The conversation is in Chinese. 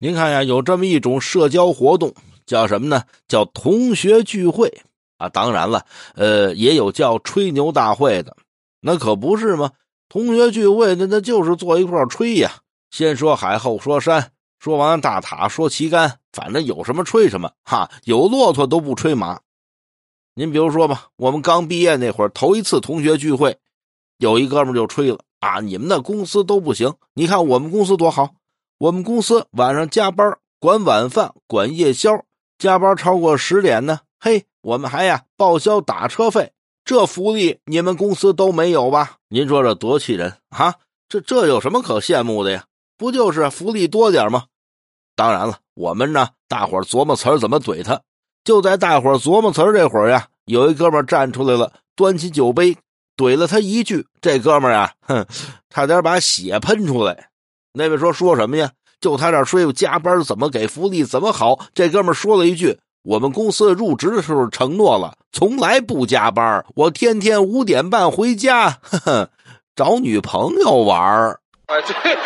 您看呀，有这么一种社交活动，叫什么呢？叫同学聚会啊。当然了，呃，也有叫吹牛大会的，那可不是吗？同学聚会那那就是坐一块吹呀，先说海，后说山，说完大塔，说旗杆，反正有什么吹什么。哈，有骆驼都不吹马。您比如说吧，我们刚毕业那会儿，头一次同学聚会，有一哥们就吹了啊，你们那公司都不行，你看我们公司多好。我们公司晚上加班，管晚饭，管夜宵，加班超过十点呢，嘿，我们还呀报销打车费，这福利你们公司都没有吧？您说这多气人啊！这这有什么可羡慕的呀？不就是福利多点吗？当然了，我们呢，大伙琢磨词儿怎么怼他。就在大伙琢磨词儿这会儿呀，有一哥们站出来了，端起酒杯怼了他一句。这哥们啊，哼，差点把血喷出来。那位说说什么呀？就他这说加班怎么给福利怎么好？这哥们说了一句：“我们公司入职的时候承诺了，从来不加班，我天天五点半回家，呵呵，找女朋友玩儿。”啊，对。